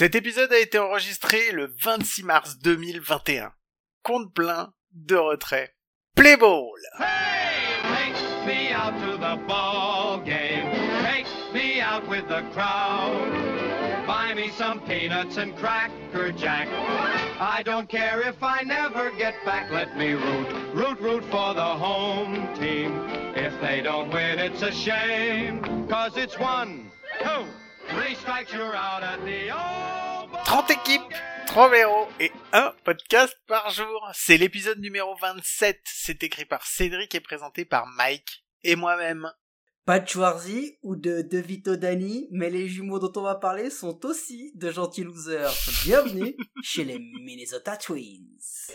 Cet épisode a été enregistré le 26 mars 2021. Compte plein de retrait. Play ball! Hey, take me out to the ball game. Take me out with the crowd. Buy me some peanuts and cracker jack. I don't care if I never get back. Let me root, root, root for the home team. If they don't win, it's a shame. Cause it's one, two, three strikes, you're out at the old ball 30 équipes, 3 héros et un podcast par jour. C'est l'épisode numéro 27. C'est écrit par Cédric et présenté par Mike et moi-même. Pas de Schwarzy ou de De Vito Dani, mais les jumeaux dont on va parler sont aussi de gentils losers. Bienvenue chez les Minnesota Twins.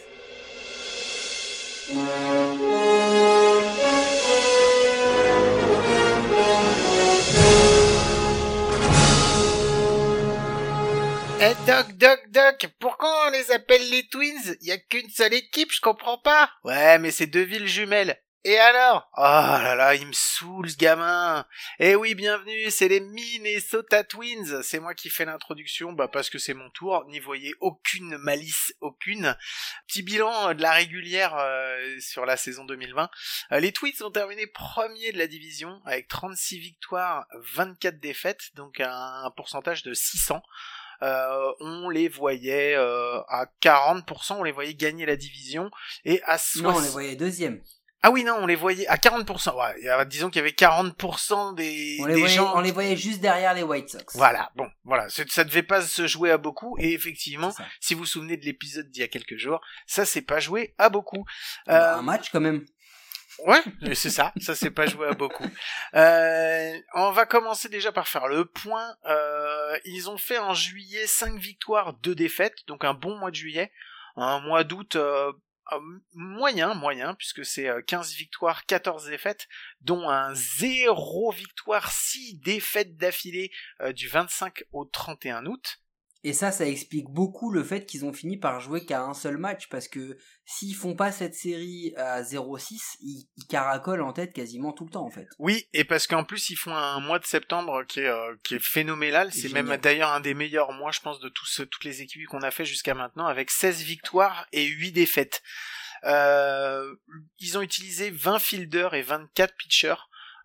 Eh Doc, Doc, Doc, pourquoi on les appelle les Twins? Y a qu'une seule équipe, je comprends pas. Ouais, mais c'est deux villes jumelles. Et alors? Oh là là, il me saoule ce gamin. Eh oui, bienvenue, c'est les Minnesota Twins. C'est moi qui fais l'introduction, bah parce que c'est mon tour. N'y voyez aucune malice, aucune. Petit bilan euh, de la régulière euh, sur la saison 2020. Euh, les Twins ont terminé premier de la division avec 36 victoires, 24 défaites, donc un, un pourcentage de 600. Euh, on les voyait euh, à 40%, on les voyait gagner la division et à Non, on 60 les voyait deuxième. ah oui, non, on les voyait à 40%. Ouais, il y a- disons qu'il y avait 40% des, On les, des voyait, gens. on les voyait juste derrière les White Sox. Voilà, bon, voilà, ça devait pas se jouer à beaucoup, et effectivement, si vous vous souvenez de l'épisode d'il y a quelques jours, ça s'est pas joué à beaucoup. Bah, Euh, un match quand même. Ouais, c'est ça, ça s'est pas joué à beaucoup. Euh, on va commencer déjà par faire le point. Euh, ils ont fait en juillet 5 victoires, 2 défaites, donc un bon mois de juillet. Un mois d'août euh, euh, moyen, moyen, puisque c'est euh, 15 victoires, 14 défaites, dont un 0 victoire, 6 défaites d'affilée euh, du 25 au 31 août. Et ça, ça explique beaucoup le fait qu'ils ont fini par jouer qu'à un seul match, parce que s'ils font pas cette série à 0-6, ils, ils caracolent en tête quasiment tout le temps en fait. Oui, et parce qu'en plus ils font un mois de septembre qui est, euh, qui est phénoménal. C'est même d'ailleurs un des meilleurs mois, je pense, de tous, toutes les équipes qu'on a fait jusqu'à maintenant, avec 16 victoires et 8 défaites. Euh, ils ont utilisé 20 fielders et 24 pitchers.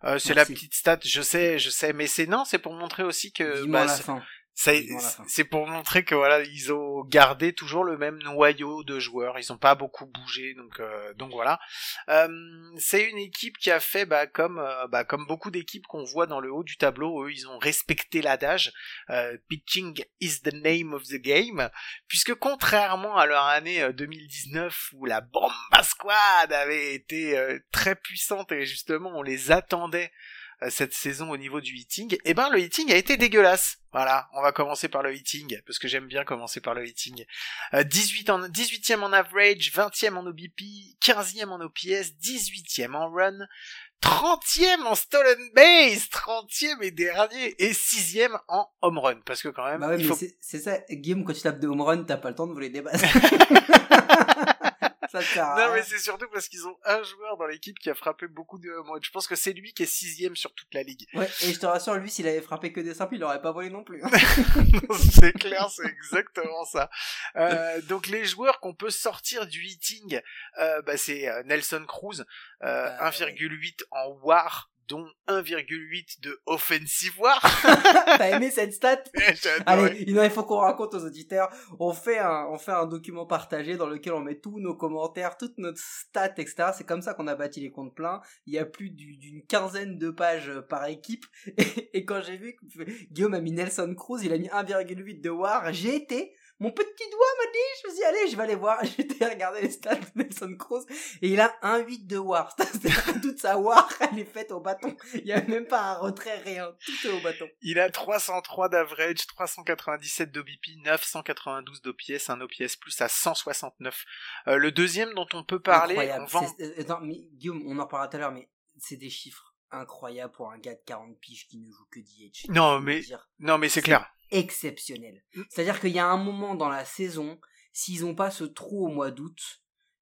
Euh, c'est la petite stat, je sais, je sais, mais c'est non, c'est pour montrer aussi que bah, la fin. C'est pour montrer que voilà, ils ont gardé toujours le même noyau de joueurs. Ils ont pas beaucoup bougé, donc euh, donc voilà. Euh, c'est une équipe qui a fait bah, comme euh, bah, comme beaucoup d'équipes qu'on voit dans le haut du tableau. Eux, ils ont respecté l'adage euh, pitching is the name of the game, puisque contrairement à leur année euh, 2019 où la Bomba Squad avait été euh, très puissante et justement on les attendait euh, cette saison au niveau du hitting, eh ben le hitting a été dégueulasse. Voilà, on va commencer par le hitting, parce que j'aime bien commencer par le hitting. Euh, 18 en, 18e en average, 20e en OBP, 15e en OPS, 18e en run, 30e en stolen base, 30e et dernier, et 6e en home run, parce que quand même, Bah ouais, faut... c'est ça, Guillaume, quand tu tapes de home run, t'as pas le temps de voler des bases. Ça sert à Non mais rien. c'est surtout parce qu'ils ont un joueur dans l'équipe qui a frappé beaucoup de home. Je pense que c'est lui qui est sixième sur toute la ligue. Ouais, et je te rassure, lui, s'il avait frappé que des simples, il aurait pas volé non plus. c'est clair, c'est exactement ça. Euh, donc les joueurs qu'on peut sortir du hitting, euh, bah, c'est euh, Nelson Cruz, euh, Ah, 1,8 en WAR, dont 1,8 de offensive WAR. T'as aimé cette stat? Adoré. Allez, il faut qu'on raconte aux auditeurs. On fait un, on fait un document partagé dans lequel on met tous nos commentaires, toutes nos stats, etc. C'est comme ça qu'on a bâti les comptes pleins. Il y a plus du- d'une quinzaine de pages par équipe. Et, et quand j'ai vu que Guillaume a mis Nelson Cruz, il a mis 1,8 de WAR, j'ai été, mon petit doigt m'a dit, je me suis dit, allez, je vais aller voir. Été regarder les stats de Nelson Cruz et il a 1,8 de WAR. C'est-à-dire toute sa WAR, elle est faite au bâton. Il y a même pas un retrait, rien. Tout est au bâton. Il a 303 d'average, 397 d'OBP, 992 d'OPS, un OPS plus à 169. Euh, le deuxième dont on peut parler, on C'est- euh, attends, mais Guillaume, on en parlera tout à l'heure, mais c'est des chiffres incroyables pour un gars de 40 piges qui ne joue que DH. Non, mais- Non mais c'est clair. exceptionnel. C'est-à-dire qu'il y a un moment dans la saison, s'ils ont pas ce trou au mois d'août,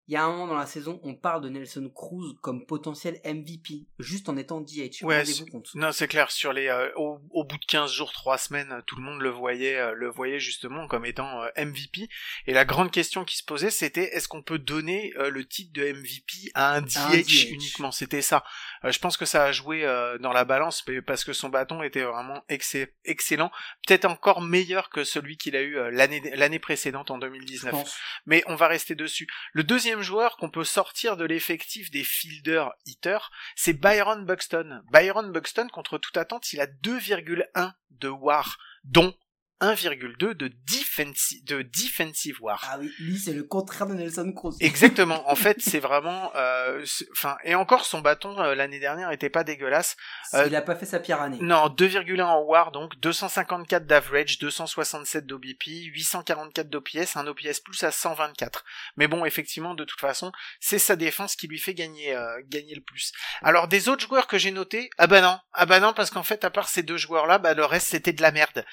il y a un moment dans la saison, on parle de Nelson Cruz comme potentiel MVP, juste en étant DH. Ouais, c'est- compte. Non, c'est clair. Sur les, euh, au, au bout de 15 jours, 3 semaines, tout le monde le voyait, euh, le voyait justement comme étant euh, MVP. Et la grande question qui se posait, c'était est-ce qu'on peut donner le titre de MVP à un DH, À un DH. uniquement? C'était ça. Euh, je pense que ça a joué euh, dans la balance, mais parce que son bâton était vraiment excellent, peut-être encore meilleur que celui qu'il a eu euh, l'année précédente en Je 2019 pense. mais on va rester dessus. Le deuxième joueur qu'on peut sortir de l'effectif des fielders hitters, c'est Byron Buxton. Byron Buxton, contre toute attente, il a 2,1 de war, dont 1,2 de, defensi- de defensive war. Ah oui, lui c'est le contraire de Nelson Cruz. Exactement. En fait, c'est vraiment, euh, enfin, et encore son bâton euh, l'année dernière était pas dégueulasse. Euh, Il a pas fait sa pire année. Non, 2,1 en WAR, donc 254 d'average, 267 d'OBP, 844 d'OPS, un OPS plus à 124. Mais bon, effectivement, de toute façon, c'est sa défense qui lui fait gagner, euh, gagner le plus. Alors, des autres joueurs que j'ai notés, ah bah non, ah bah non, parce qu'en fait, à part ces deux joueurs-là, bah le reste c'était de la merde.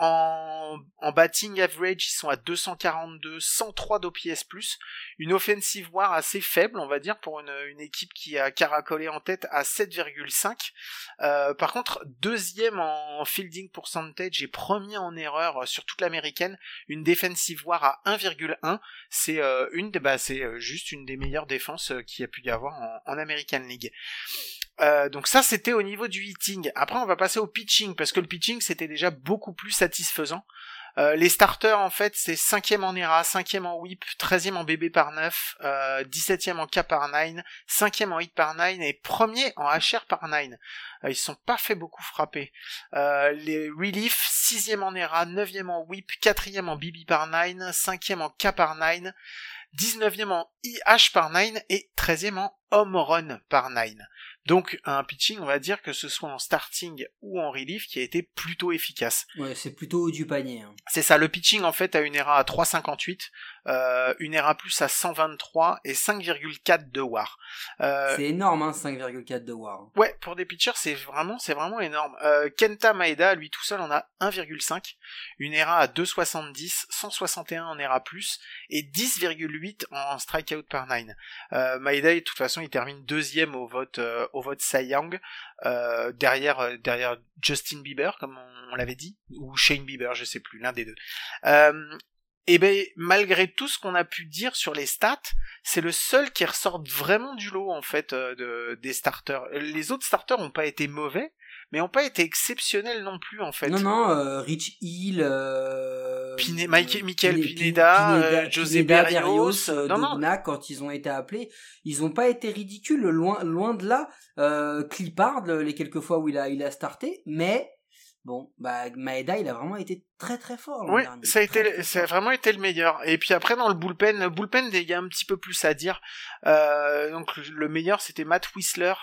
Euh, en, en batting average, ils sont à 242, 103 d'OPS une offensive war assez faible, on va dire, pour une, une équipe qui a caracolé en tête à 7,5. Euh, par contre, deuxième en fielding percentage et premier en erreur sur toute l'américaine, une defensive war à 1,1. C'est euh, une, bah, c'est euh, juste une des meilleures défenses euh, qu'il y a pu y avoir en, en American League. Euh, donc ça c'était au niveau du hitting. Après on va passer au pitching parce que le pitching c'était déjà beaucoup plus satisfaisant. Euh, les starters en fait c'est 5e en ERA, 5e en whip, 13e en BB par 9, euh, 17e en K par 9, 5e en hit par 9 et premier en HR par 9. Euh, ils sont pas fait beaucoup frapper. Euh, les relief 6e en ERA, 9e en whip, 4e en BB par 9, 5e en K par 9, 19e en IH par 9 et 13e en home run par 9. Donc un pitching, on va dire que ce soit en starting ou en relief, qui a été plutôt efficace. Ouais, c'est plutôt haut du panier. hein. C'est ça, le pitching en fait a une ERA à 3,58, euh, une ERA plus à 123 et 5,4 de WAR. Euh, C'est énorme, hein, 5,4 de war. Ouais, pour des pitchers, c'est vraiment, c'est vraiment énorme. Euh, Kenta Maeda, lui tout seul, en a 1,5, une ERA à 2,70, 161 en ERA plus et 10,8 en strikeout par 9. Euh, Maeda, de toute façon, il termine deuxième au vote, euh, au vote Cy Young, euh, derrière, derrière Justin Bieber, comme on, on l'avait dit, ou Shane Bieber, je sais plus, l'un des deux. Euh, et ben, malgré tout ce qu'on a pu dire sur les stats, c'est le seul qui ressort vraiment du lot en fait euh, de, des starters. Les autres starters ont pas été mauvais, mais ont pas été exceptionnels non plus en fait. Non, non, euh, Rich Hill, euh, Pine- Mike- euh, Michael Pine- Pineda, Pineda, euh, José Berrios, euh, non, quand ils ont été appelés, ils ont pas été ridicules, loin, loin de là. Euh, Clippard, le- les quelques fois où il a, il a starté, mais bon, bah Maeda, il a vraiment été très très fort. Oui, dernier. ça a été, très ça a vraiment été le meilleur. Et puis après dans le bullpen, le bullpen, il y a un petit peu plus à dire. Euh, donc le meilleur c'était Matt Whistler,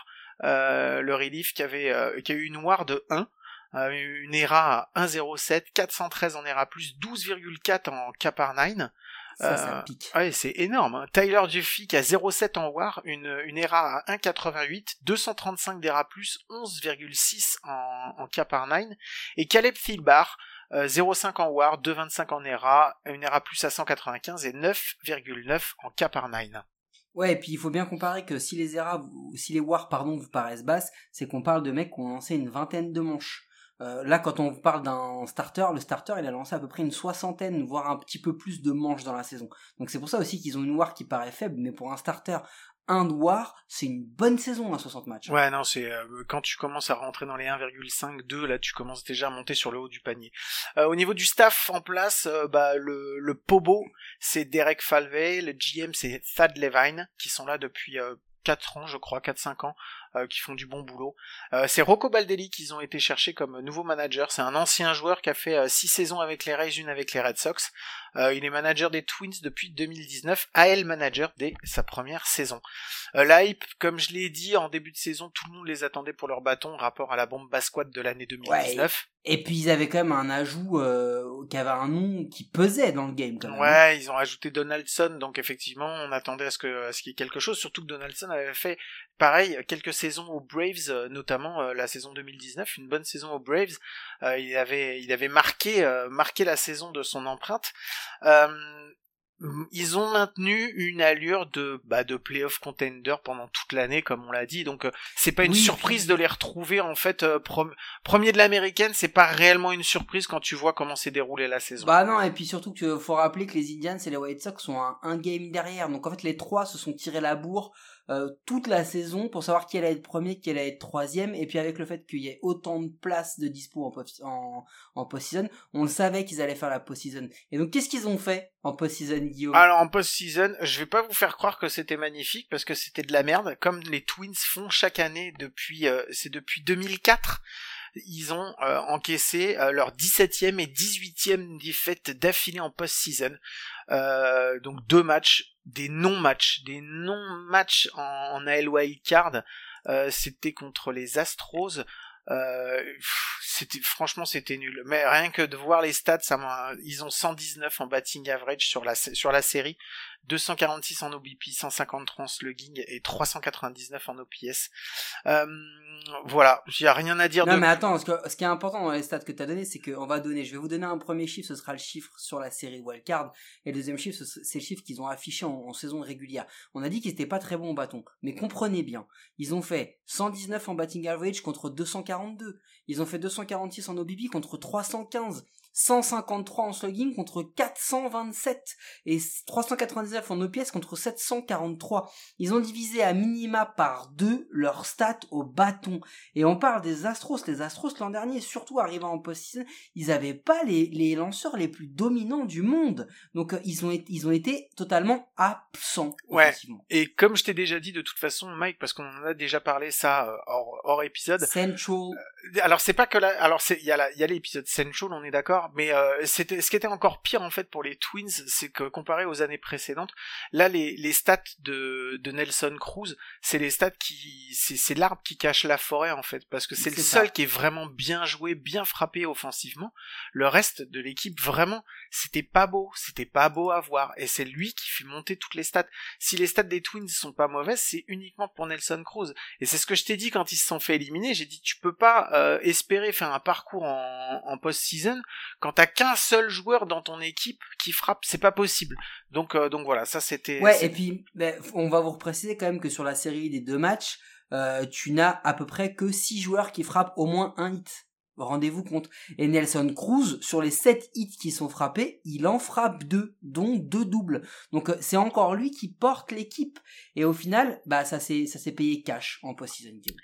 euh, le relief qui avait, euh, qui a eu une WAR de 1. euh, une ERA à 1,07, 413 en ERA+, 12,4 en K par 9. Ça, ça Euh, pique. Ouais, c'est énorme. hein. Tyler Duffy qui a 0,7 en WAR, une, une ERA à 1,88, 235 d'ERA+, 11,6 en, en K par 9. Et Caleb Thielbar, euh, 0,5 en WAR, 2,25 en ERA, une ERA plus à 195 et 9,9 en K par 9. Ouais, et puis il faut bien comparer que si les ERA, si les WAR pardon vous paraissent basses, c'est qu'on parle de mecs qui ont lancé une vingtaine de manches. Euh, là, quand on parle d'un starter, le starter, il a lancé à peu près une soixantaine, voire un petit peu plus de manches dans la saison. Donc c'est pour ça aussi qu'ils ont une WAR qui paraît faible, mais pour un starter, un WAR, c'est une bonne saison à 60 matchs. Ouais, non, c'est euh, quand tu commences à rentrer dans les 1,5, 2, là, tu commences déjà à monter sur le haut du panier. Euh, au niveau du staff en place, euh, bah, le, le Pobo, c'est Derek Falvey, le GM, c'est Thad Levine, qui sont là depuis euh, 4 ans, je crois, 4-5 ans, qui font du bon boulot. Euh, c'est Rocco Baldelli qu'ils ont été chercher comme nouveau manager. C'est un ancien joueur qui a fait 6 saisons avec les Rays, une avec les Red Sox. Euh, il est manager des Twins depuis 2019, AL manager dès sa première saison. Euh, la hype, comme je l'ai dit en début de saison, tout le monde les attendait pour leur bâton, rapport à la bombe Basquad de l'année 2019. Et puis ils avaient quand même un ajout euh, qui avait un nom qui pesait dans le game quand même. Ouais, ils ont ajouté Donaldson, donc effectivement, on attendait à ce que à ce qu'il y ait quelque chose. Surtout que Donaldson avait fait pareil quelques saisons aux Braves, euh, notamment euh, la saison 2019, une bonne saison aux Braves. Euh, il avait il avait marqué marqué la saison de son empreinte. Ils ont maintenu une allure de bah de playoff contender pendant toute l'année comme on l'a dit donc euh, c'est pas une Oui, surprise de les retrouver en fait euh, premier de l'américaine c'est pas réellement une surprise quand tu vois comment s'est déroulée la saison Bah non, et puis surtout que faut rappeler que les Indians et les White Sox sont un, un game derrière. Donc en fait, les trois se sont tirés la bourre euh, toute la saison pour savoir qui allait être premier, qui allait être troisième. Et puis avec le fait qu'il y ait autant de places de dispo en, post- en, en post-season, on savait qu'ils allaient faire la post-season. Et donc qu'est-ce qu'ils ont fait en post-season, Guillaume? Alors en post-season je vais pas vous faire croire que c'était magnifique parce que c'était de la merde comme les Twins font chaque année depuis euh, c'est depuis 2004 ils ont euh, encaissé euh, leur 17e et 18e défaite d'affilée en post-season. Euh, donc deux matchs, des non-matchs, des non-matchs en, en Wildcard. Euh, c'était contre les Astros. C'était franchement c'était nul. Mais rien que de voir les stats, ça. Ils ont 119 en batting average sur la sur la série, 246 en OBP, 153 en slugging et 399 en OPS. Euh, voilà, il y a rien à dire Non de mais attends, ce, que- ce qui est important dans les stats que tu as donné, c'est qu'on va donner, je vais vous donner un premier chiffre, ce sera le chiffre sur la série Wildcard, et le deuxième chiffre, ce- c'est le chiffre qu'ils ont affiché en, en saison régulière. On a dit qu'ils étaient pas très bons au bâton, mais comprenez bien, ils ont fait 119 en batting average contre 242, ils ont fait 246 en OBP contre 315, 153 en slugging contre 427 et 399 en OPS contre 743. Ils ont divisé à minima par deux leurs stats au bâton. Et on parle des Astros. Les Astros l'an dernier, surtout arrivant en post-season, ils avaient pas les, les lanceurs les plus dominants du monde. Donc euh, ils ont été, ils ont été totalement absents. Ouais. Et comme je t'ai déjà dit de toute façon, Mike, parce qu'on en a déjà parlé ça euh, hors, hors épisode. Central. Alors c'est pas que là, alors c'est il y a la- il y a l'épisode Central, on est d'accord, mais euh, c'était ce qui était encore pire en fait pour les Twins, c'est que comparé aux années précédentes, là les les stats de de Nelson Cruz, c'est les stats qui c'est l'arbre qui cache la forêt en fait, parce que c'est le seul ça. qui est vraiment bien joué, bien frappé offensivement. Le reste de l'équipe vraiment, c'était pas beau, c'était pas beau à voir, et c'est lui qui fait monter toutes les stats. Si les stats des Twins sont pas mauvaises, c'est uniquement pour Nelson Cruz. Et c'est ce que je t'ai dit quand ils se sont fait éliminer. J'ai dit, tu peux pas euh, espérer faire un parcours en, en post-season quand t'as qu'un seul joueur dans ton équipe qui frappe. C'est pas possible. Donc, euh, donc voilà, ça c'était. Ouais, et puis ben, on va vous repréciser quand même que sur la série des deux matchs, euh, tu n'as à peu près que six joueurs qui frappent au moins un hit. Rendez-vous compte. Et Nelson Cruz, sur les 7 hits qui sont frappés, il en frappe deux, dont deux doubles. Donc euh, c'est encore lui qui porte l'équipe. Et au final, bah ça s'est ça s'est payé cash en post-season game.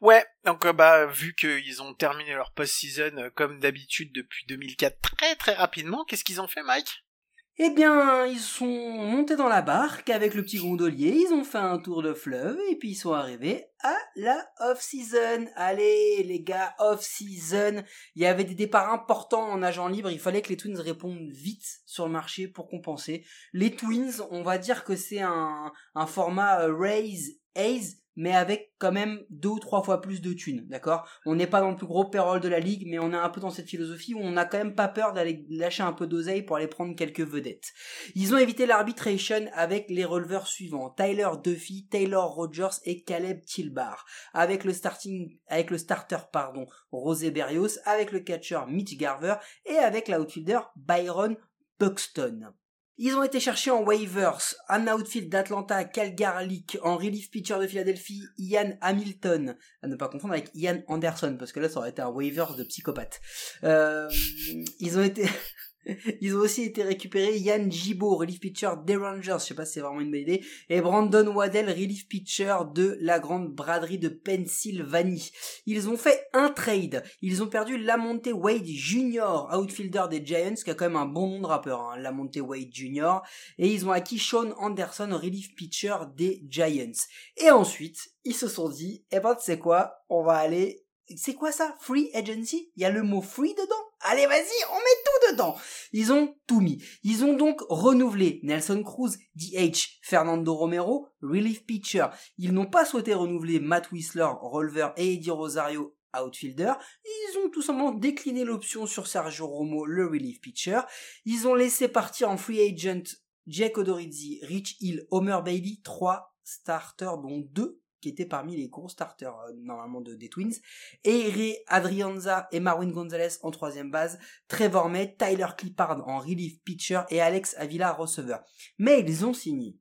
Ouais, donc euh, bah vu qu'ils ont terminé leur post-season euh, comme d'habitude depuis 2004 très très rapidement, qu'est-ce qu'ils ont fait, Mike? Eh bien, ils sont montés dans la barque avec le petit gondolier, ils ont fait un tour de fleuve et puis ils sont arrivés à la off-season. Allez, les gars, off-season. Il y avait des départs importants en agent libre, il fallait que les Twins répondent vite sur le marché pour compenser. Les Twins, on va dire que c'est un, format euh, Raise Ace, mais avec quand même deux ou trois fois plus de thunes, d'accord? On n'est pas dans le plus gros payroll de la ligue, mais on est un peu dans cette philosophie où on n'a quand même pas peur d'aller lâcher un peu d'oseille pour aller prendre quelques vedettes. Ils ont évité l'arbitration avec les releveurs suivants Tyler Duffy, Taylor Rogers et Caleb Tilbar, avec le starting, avec le starter pardon Rosé Berrios, avec le catcher Mitch Garver et avec l'outfielder Byron Buxton. Ils ont été cherchés en waivers, un outfield d'Atlanta, Cal Garlick, en relief pitcher de Philadelphie, Ian Hamilton, à ne pas confondre avec Ian Anderson, parce que là ça aurait été un waivers de psychopathe. Euh, ils ont été, ils ont aussi été récupérés Yann Gibault, relief pitcher des Rangers, je sais pas si c'est vraiment une bonne idée, et Brandon Waddell, relief pitcher de la grande braderie de Pennsylvanie. Ils ont fait un trade. Ils ont perdu Lamonte Wade Jr., outfielder des Giants, qui a quand même un bon nom de rappeur, hein, Lamonte Wade Jr., et ils ont acquis Sean Anderson, relief pitcher des Giants. Et ensuite, ils se sont dit, eh ben, tu sais quoi, on va aller c'est quoi ça? Free agency? Il y a le mot free dedans? Allez, vas-y, on met tout dedans Ils ont tout mis. Ils ont donc renouvelé Nelson Cruz, DH, Fernando Romero, relief pitcher. Ils n'ont pas souhaité renouveler Matt Whistler, releveur, et Eddie Rosario, outfielder. Ils ont tout simplement décliné l'option sur Sergio Romo, le relief pitcher. Ils ont laissé partir en free agent Jake Odorizzi, Rich Hill, Homer Bailey, trois starters dont deux qui était parmi les gros starters euh, normalement de, des Twins. Et Adrianza et Marwin Gonzalez en troisième base, Trevor May, Tyler Clippard en relief pitcher et Alex Avila receveur. Mais ils ont signé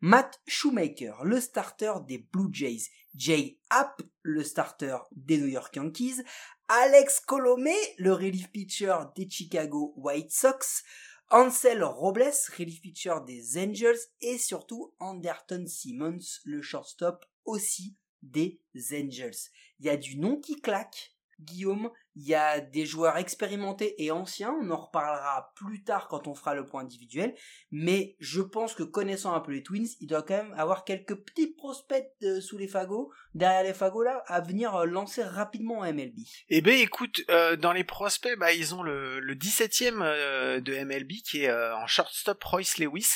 Matt Shoemaker, le starter des Blue Jays, Jay Happ, le starter des New York Yankees, Alex Colomé, le relief pitcher des Chicago White Sox, Ansel Robles, relief pitcher des Angels, et surtout Anderton Simmons, le shortstop aussi des Angels. Il y a du nom qui claque, Guillaume. Il y a des joueurs expérimentés et anciens. On en reparlera plus tard quand on fera le point individuel. Mais je pense que connaissant un peu les Twins, il doit quand même avoir quelques petits prospects euh, sous les fagots, derrière les fagots là, à venir euh, lancer rapidement en MLB. Eh ben écoute, euh, dans les prospects, bah, ils ont le, le 17e de MLB qui est en shortstop Royce Lewis.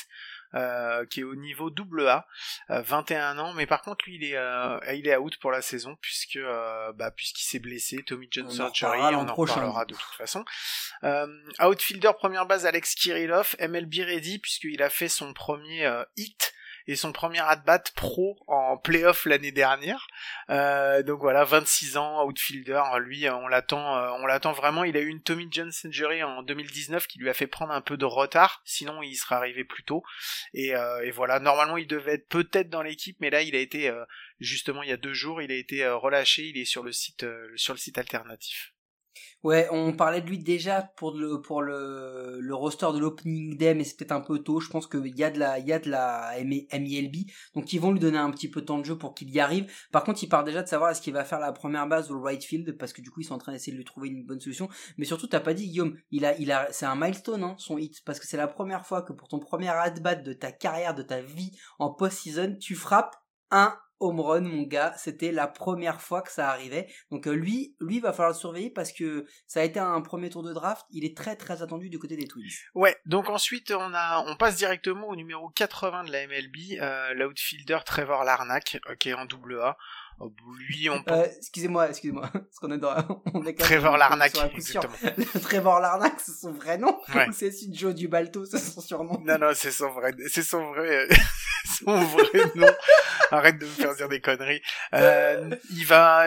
Euh, qui est au niveau double A, 21 euh, ans, mais par contre lui il est euh, il est out pour la saison puisque bah, puisqu'il s'est blessé, Tommy John surgery, on en reparlera de toute façon. outfielder première base Alex Kirillov, MLB ready puisqu'il a fait son premier hit et son premier at-bat pro en playoff l'année dernière. Euh, donc voilà, 26 ans, outfielder. Lui, on l'attend, euh, on l'attend vraiment. Il a eu une Tommy John injury en 2019 qui lui a fait prendre un peu de retard. Sinon, il serait arrivé plus tôt. Et, euh, et voilà, normalement, il devait être peut-être dans l'équipe, mais là, il a été justement il y a deux jours, il a été relâché. Il est sur le site, sur le site alternatif. Ouais, on parlait de lui déjà pour le pour le, le roster de l'opening day, mais c'est peut-être un peu tôt. Je pense qu'il y a de la il y a de la MILB, donc ils vont lui donner un petit peu de temps de jeu pour qu'il y arrive. Par contre, il parle déjà de savoir est-ce qu'il va faire la première base ou le right field, parce que du coup ils sont en train d'essayer de lui trouver une bonne solution. Mais surtout, t'as pas dit Guillaume, il a il a c'est un milestone hein, son hit, parce que c'est la première fois que pour ton premier at bat de ta carrière, de ta vie en post-season, tu frappes un home mon gars. C'était la première fois que ça arrivait. Donc euh, lui, lui va falloir le surveiller parce que ça a été un premier tour de draft. Il est très très attendu du côté des Twins. Ouais. Donc ensuite on passe directement au numéro 80 de la MLB, euh, l'outfielder Trevor Larnack, euh, qui est en double A. Oh, lui, on euh, excusez-moi, excusez-moi, parce qu'on est dans, on est Trevor Larnack, exactement. Trevor Larnack, c'est son vrai nom, ouais. ou c'est Joe Dubalto, c'est son surnom? Non, non, c'est son vrai, c'est son vrai, son vrai nom. Arrête de me faire dire des conneries. Euh, il va,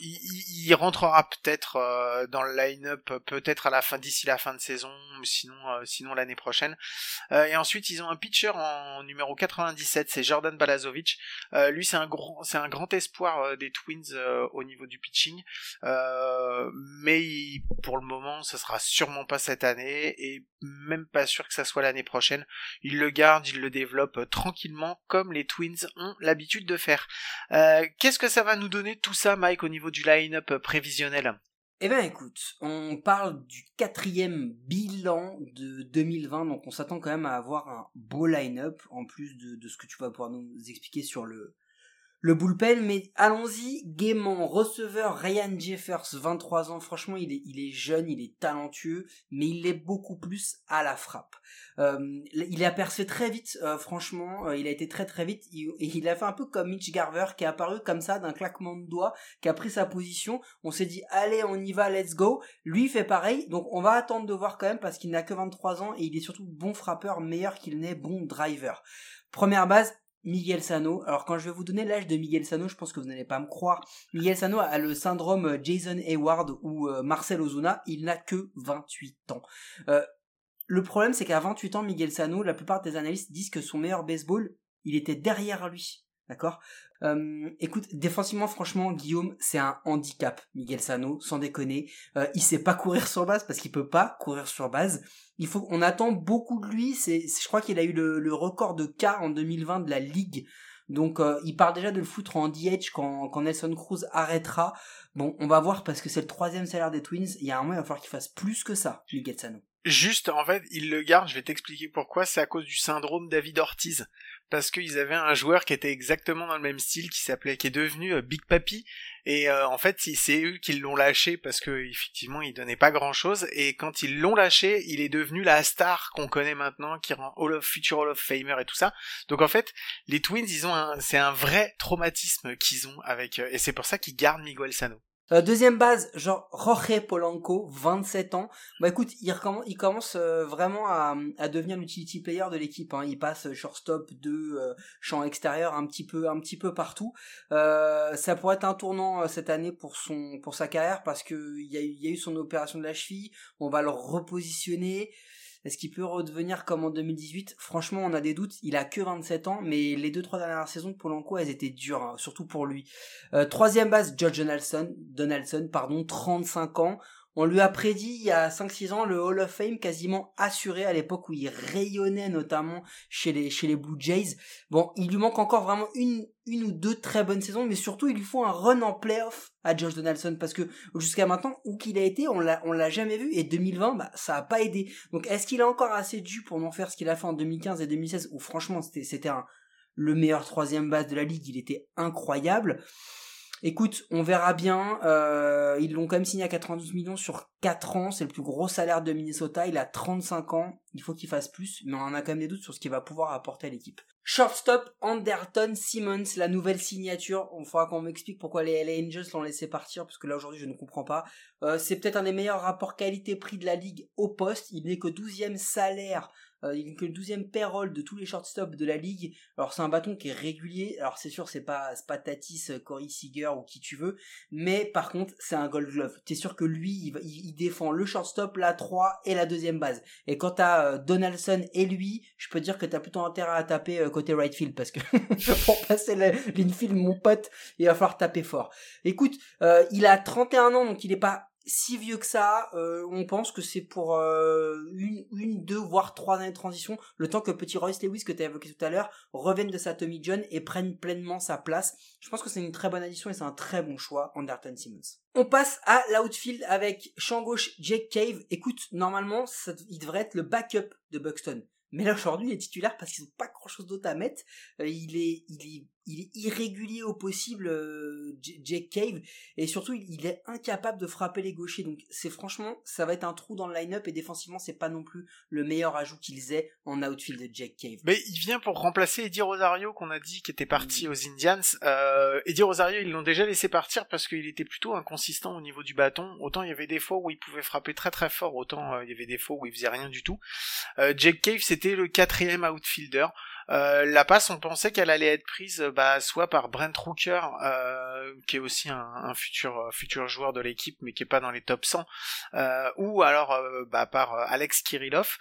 il, il, rentrera peut-être euh, dans le line-up, peut-être à la fin, d'ici la fin de saison, sinon, euh, sinon l'année prochaine. Euh, et ensuite, ils ont un pitcher en numéro 97, c'est Jordan Balazovic. lui, c'est un grand, c'est un grand espoir des Twins au niveau du pitching, mais pour le moment, ce sera sûrement pas cette année et même pas sûr que ça soit l'année prochaine. Il le garde, il le développe tranquillement comme les Twins ont l'habitude de faire. Euh, qu'est-ce que ça va nous donner tout ça, Mike, au niveau du line-up prévisionnel? Eh ben écoute, on parle du quatrième bilan de 2020, donc on s'attend quand même à avoir un beau line-up, en plus de, ce que tu vas pouvoir nous expliquer sur le, le bullpen, mais allons-y, gaiement, receveur Ryan Jeffers, 23 ans, franchement il est, il est jeune, il est talentueux, mais il est beaucoup plus à la frappe. Euh, il a percé très vite, euh, franchement, euh, il a été très très vite, et il a fait un peu comme Mitch Garver, qui est apparu comme ça d'un claquement de doigts, qui a pris sa position, on s'est dit allez on y va, let's go, lui fait pareil, donc on va attendre de voir quand même, parce qu'il n'a que 23 ans, et il est surtout bon frappeur, meilleur qu'il n'est bon driver. Première base, Miguel Sano. Alors quand je vais vous donner l'âge de Miguel Sano, je pense que vous n'allez pas me croire. Miguel Sano a le syndrome euh, Jason Hayward ou euh, Marcel Ozuna, il n'a que 28 ans. Euh, le problème c'est qu'à 28 ans, Miguel Sano, la plupart des analystes disent que son meilleur baseball, il était derrière lui. D'accord? Euh, Écoute, défensivement, franchement, Guillaume, c'est un handicap, Miguel Sano, sans déconner. Euh, il sait pas courir sur base parce qu'il peut pas courir sur base. Il faut, on attend beaucoup de lui. C'est, je crois qu'il a eu le, record de K en 2020 de la ligue. Donc, euh, il part déjà de le foutre en DH quand, quand Nelson Cruz arrêtera. Bon, on va voir parce que c'est le troisième salaire des Twins. Il y a un moment, il va falloir qu'il fasse plus que ça, Miguel Sano. Juste, en fait, il le garde, je vais t'expliquer pourquoi, c'est à cause du syndrome David Ortiz parce qu'ils avaient un joueur qui était exactement dans le même style, qui s'appelait, qui est devenu euh, Big Papi, et euh, en fait c'est eux qui l'ont lâché parce que effectivement il donnait pas grand chose, et quand ils l'ont lâché, il est devenu la star qu'on connaît maintenant, qui rend Hall of Future Hall of Famer et tout ça. Donc en fait les Twins, ils ont un, c'est un vrai traumatisme qu'ils ont avec, euh, et c'est pour ça qu'ils gardent Miguel Sano. Euh, deuxième base, genre Jorge Polanco, 27 ans. Bah écoute, il commence euh, vraiment à, à devenir l'utility player de l'équipe. Hein. Il passe shortstop, deux euh, champ extérieur, un petit peu, un petit peu partout. Euh, ça pourrait être un tournant cette année pour son, pour sa carrière parce que il y a eu son opération de la cheville. On va le repositionner. Est-ce qu'il peut redevenir comme en 2018 Franchement, on a des doutes. Il a que 27 ans, mais les deux trois dernières saisons de Polanco, elles étaient dures, hein, surtout pour lui. Euh, troisième base, George Donaldson, Donaldson, pardon, 35 ans. On lui a prédit il y a 5-6 ans le Hall of Fame quasiment assuré à l'époque où il rayonnait notamment chez les, chez les Blue Jays. Bon, il lui manque encore vraiment une, une ou deux très bonnes saisons, mais surtout il lui faut un run en playoff à Josh Donaldson parce que jusqu'à maintenant, où qu'il a été, on l'a, l'a jamais vu et 2020, bah, ça a pas aidé. Donc est-ce qu'il a encore assez dû pour non faire ce qu'il a fait en 2015 et 2016 où franchement c'était, c'était le meilleur troisième base de la ligue, il était incroyable. Écoute, on verra bien. Euh, ils l'ont quand même signé à 92 millions sur 4 ans. C'est le plus gros salaire de Minnesota. Il a 35 ans. Il faut qu'il fasse plus. Mais on en a quand même des doutes sur ce qu'il va pouvoir apporter à l'équipe. Shortstop, Anderton Simmons, la nouvelle signature. On faudra qu'on m'explique pourquoi les LA Angels l'ont laissé partir, parce que là aujourd'hui je ne comprends pas. Euh, c'est peut-être un des meilleurs rapports qualité-prix de la ligue au poste. Il n'est que 12e salaire euh, il n'est que le 12e payroll de tous les shortstops de la ligue. Alors c'est un bâton qui est régulier. Alors c'est sûr c'est pas pas Tatis, euh, Corey Seager ou qui tu veux, mais par contre c'est un Gold Glove. T'es sûr que lui il, défend le shortstop, la 3 et la deuxième base. Et quand t'as euh, Donaldson et lui, je peux dire que t'as plutôt intérêt à taper euh, côté right field parce que pour passer l'infield mon pote il va falloir taper fort. Écoute, il a 31 ans donc il est pas si vieux que ça, euh, on pense que c'est pour euh, une, deux, voire trois années de transition, le temps que petit Royce Lewis que tu as évoqué tout à l'heure revienne de sa Tommy John et prenne pleinement sa place. Je pense que c'est une très bonne addition et c'est un très bon choix, Anderton Simmons. On passe à l'outfield avec champ gauche Jake Cave. Écoute, normalement, il devrait être le backup de Buxton. Mais là aujourd'hui il est titulaire parce qu'ils n'ont pas grand chose d'autre à mettre. Euh, il est, il est, il est irrégulier au possible, euh, Jake Cave, et surtout il, est incapable de frapper les gauchers. Donc c'est franchement, ça va être un trou dans le line-up et défensivement c'est pas non plus le meilleur ajout qu'ils aient en outfield de Jake Cave. Mais il vient pour remplacer Eddie Rosario qu'on a dit qui était parti aux Indians. Euh, Eddie Rosario ils l'ont déjà laissé partir parce qu'il était plutôt inconsistant au niveau du bâton. Autant il y avait des fois où il pouvait frapper très très fort, autant euh, il y avait des fois où il faisait rien du tout. Jake Cave c'était le quatrième outfielder. Euh, la passe, on pensait qu'elle allait être prise bah, soit par Brent Rooker, euh, qui est aussi un, futur euh, futur joueur de l'équipe, mais qui est pas dans les top 100, ou alors bah, par Alex Kirillov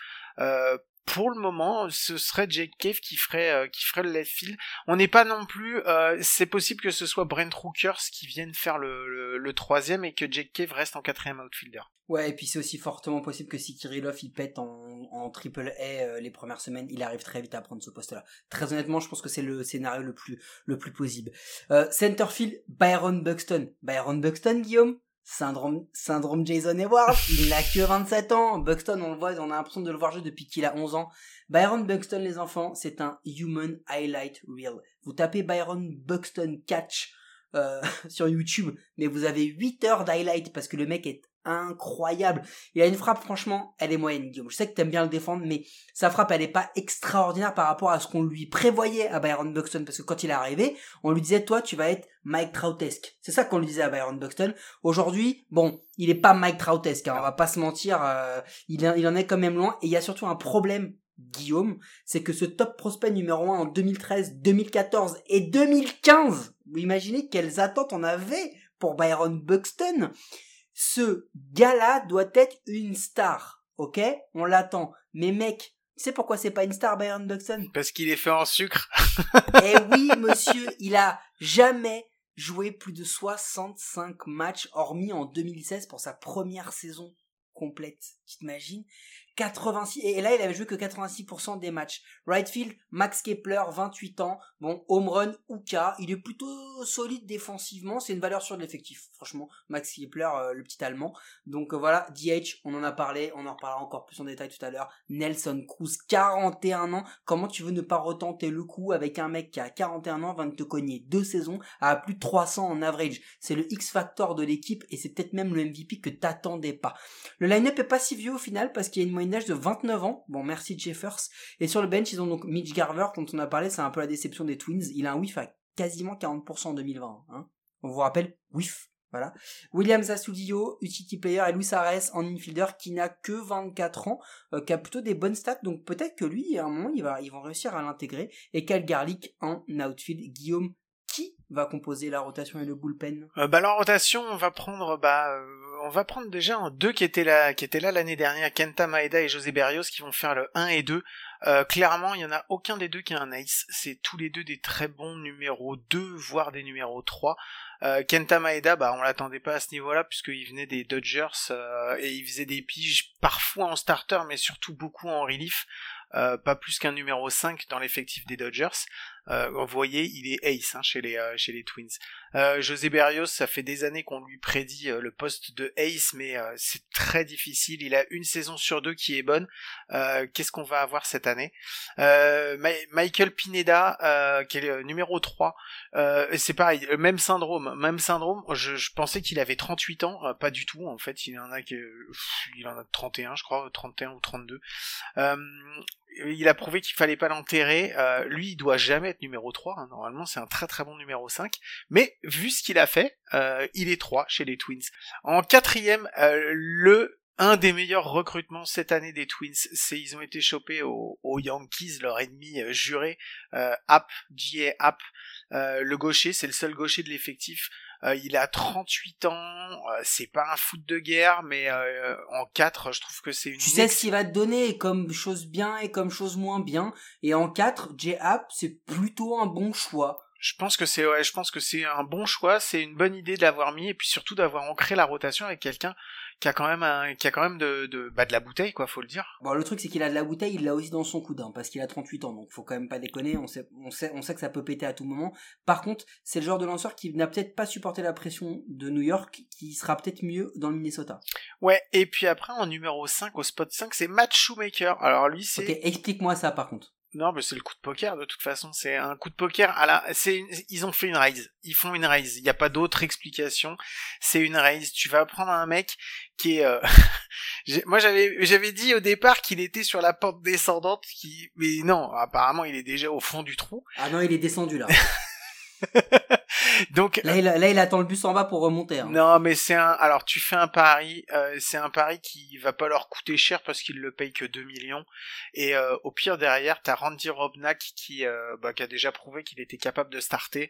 pour le moment, ce serait Jake Cave qui ferait euh, qui ferait le left field. On n'est pas non plus. Euh, c'est possible que ce soit Brent Rookers qui vienne faire le, troisième et que Jake Cave reste en quatrième outfielder. Ouais, et puis c'est aussi fortement possible que si Kirillov il pète en, triple A euh, les premières semaines, il arrive très vite à prendre ce poste-là. Très honnêtement, je pense que c'est le scénario le plus le plus possible. centerfield, Byron Buxton. Byron Buxton, Guillaume? Syndrome, syndrome Jason Edwards, il n'a que 27 ans. Buxton, on le voit, on a l'impression de le voir jouer depuis qu'il a 11 ans. Byron Buxton, les enfants, c'est un human highlight reel. Vous tapez Byron Buxton catch euh, sur YouTube, mais vous avez 8 heures d'highlight parce que le mec est incroyable. Il a une frappe, franchement, elle est moyenne, Guillaume. Je sais que t'aimes bien le défendre, mais sa frappe, elle est pas extraordinaire par rapport à ce qu'on lui prévoyait à Byron Buxton, parce que quand il est arrivé, on lui disait, toi, tu vas être Mike Troutesque. C'est ça qu'on lui disait à Byron Buxton. Aujourd'hui, bon, il est pas Mike Troutesque, hein, on va pas se mentir, euh, il, il en est quand même loin, et il y a surtout un problème Guillaume, c'est que ce top prospect numéro 1 en 2013, 2014 et 2015, vous imaginez quelles attentes on avait pour Byron Buxton ce gars-là doit être une star, ok? On l'attend. Mais mec, tu sais pourquoi c'est pas une star Byron Buxton? Parce qu'il est fait en sucre. eh oui, monsieur, il a jamais joué plus de 65 matchs, hormis en 2016 pour sa première saison complète. Tu t'imagines? 86 et là il avait joué que 86% des matchs. Right field, Max Kepler, 28 ans. Bon, home run Uka, il est plutôt solide défensivement, c'est une valeur sûre de l'effectif. Franchement, Max Kepler euh, le petit allemand. Donc euh, voilà, DH, on en a parlé, on en reparlera encore plus en détail tout à l'heure. Nelson Cruz, 41 ans. Comment tu veux ne pas retenter le coup avec un mec qui a 41 ans, va te cogner deux saisons à plus de 300 en average. C'est le X factor de l'équipe et c'est peut-être même le MVP que t'attendais pas. Le line-up est pas si vieux au final parce qu'il y a une moyenne d'âge de 29 ans. Bon, merci Jeffers. Et sur le bench, ils ont donc Mitch Garver, dont on a parlé, c'est un peu la déception des Twins. Il a un whiff à quasiment 40% en 2020. Hein. On vous rappelle, whiff Voilà. William Astudillo, utility player, et Luis Ares en infielder qui n'a que 24 ans, euh, qui a plutôt des bonnes stats, donc peut-être que lui, à un moment, il ils vont réussir à l'intégrer. Et Cal Garlic en outfield. Guillaume, va composer la rotation et le bullpen Euh, bah la rotation, on va prendre bah euh, on va prendre déjà deux qui étaient là qui étaient là l'année dernière, Kenta Maeda et José Berrios qui vont faire le 1 et 2. Euh, clairement, il y en a aucun des deux qui a un ace, c'est tous les deux des très bons numéros 2 voire des numéros 3. Euh, Kenta Maeda, bah on l'attendait pas à ce niveau-là puisqu'il venait des Dodgers et il faisait des piges parfois en starter mais surtout beaucoup en relief. Pas plus qu'un numéro 5 dans l'effectif des Dodgers. Euh, vous voyez, il est ace hein, chez les euh, chez les Twins. Euh, José Berrios, ça fait des années qu'on lui prédit euh, le poste de ace, mais euh, c'est très difficile. Il a une saison sur deux qui est bonne. Euh, Qu'est-ce qu'on va avoir cette année? Ma- Michael Pineda, qui est le numéro 3, euh, c'est pareil, même syndrome, même syndrome. Je, je pensais qu'il avait 38 ans, pas du tout. En fait, il en a que, il en a 31, je crois, 31 ou 32. Il a prouvé qu'il fallait pas l'enterrer. Euh, lui, il doit jamais être numéro 3. hein. Normalement, c'est un très très bon numéro 5. Mais vu ce qu'il a fait, euh, il est 3 chez les Twins. En quatrième, euh, le un des meilleurs recrutements cette année des Twins, c'est ils ont été chopés aux, Yankees, leur ennemi juré, App, J.A. App, le gaucher, c'est le seul gaucher de l'effectif. Euh, il a 38 ans, euh, c'est pas un foot de guerre, mais euh, en 4, je trouve que c'est une Tu sais ex- ce qu'il va te donner comme chose bien et comme chose moins bien. Et en 4, J-App, c'est plutôt un bon choix. Je pense que c'est ouais, je pense que c'est un bon choix, c'est une bonne idée de l'avoir mis et puis surtout d'avoir ancré la rotation avec quelqu'un qui a quand même un, qui a quand même de de bah de la bouteille quoi, faut le dire. Bon, le truc, c'est qu'il a de la bouteille, il l'a aussi dans son coude, hein, parce qu'il a 38 ans, donc faut quand même pas déconner, on sait, on sait, on sait que ça peut péter à tout moment. Par contre, c'est le genre de lanceur qui n'a peut-être pas supporté la pression de New York, qui sera peut-être mieux dans le Minnesota. Ouais, et puis après en numéro 5 au spot 5, c'est Matt Shoemaker. Alors lui c'est Ok, explique-moi ça par contre. Non, mais c'est le coup de poker de toute façon. C'est un coup de poker à la. C'est une- ils ont fait une raise. Ils font une raise. Il n'y a pas d'autre explication. C'est une raise. Tu vas prendre un mec qui est. euh, Moi, j'avais j'avais dit au départ qu'il était sur la pente descendante. Qui, mais non. Apparemment, il est déjà au fond du trou. Ah non, il est descendu là. Donc Là, il, là, il attend le bus en bas pour remonter. hein. Non, mais c'est un. Alors, tu fais un pari. euh, c'est un pari qui va pas leur coûter cher parce qu'ils le payent que 2 millions. Et euh, au pire derrière, t'as Randy Robnack qui, euh, bah, qui a déjà prouvé qu'il était capable de starter,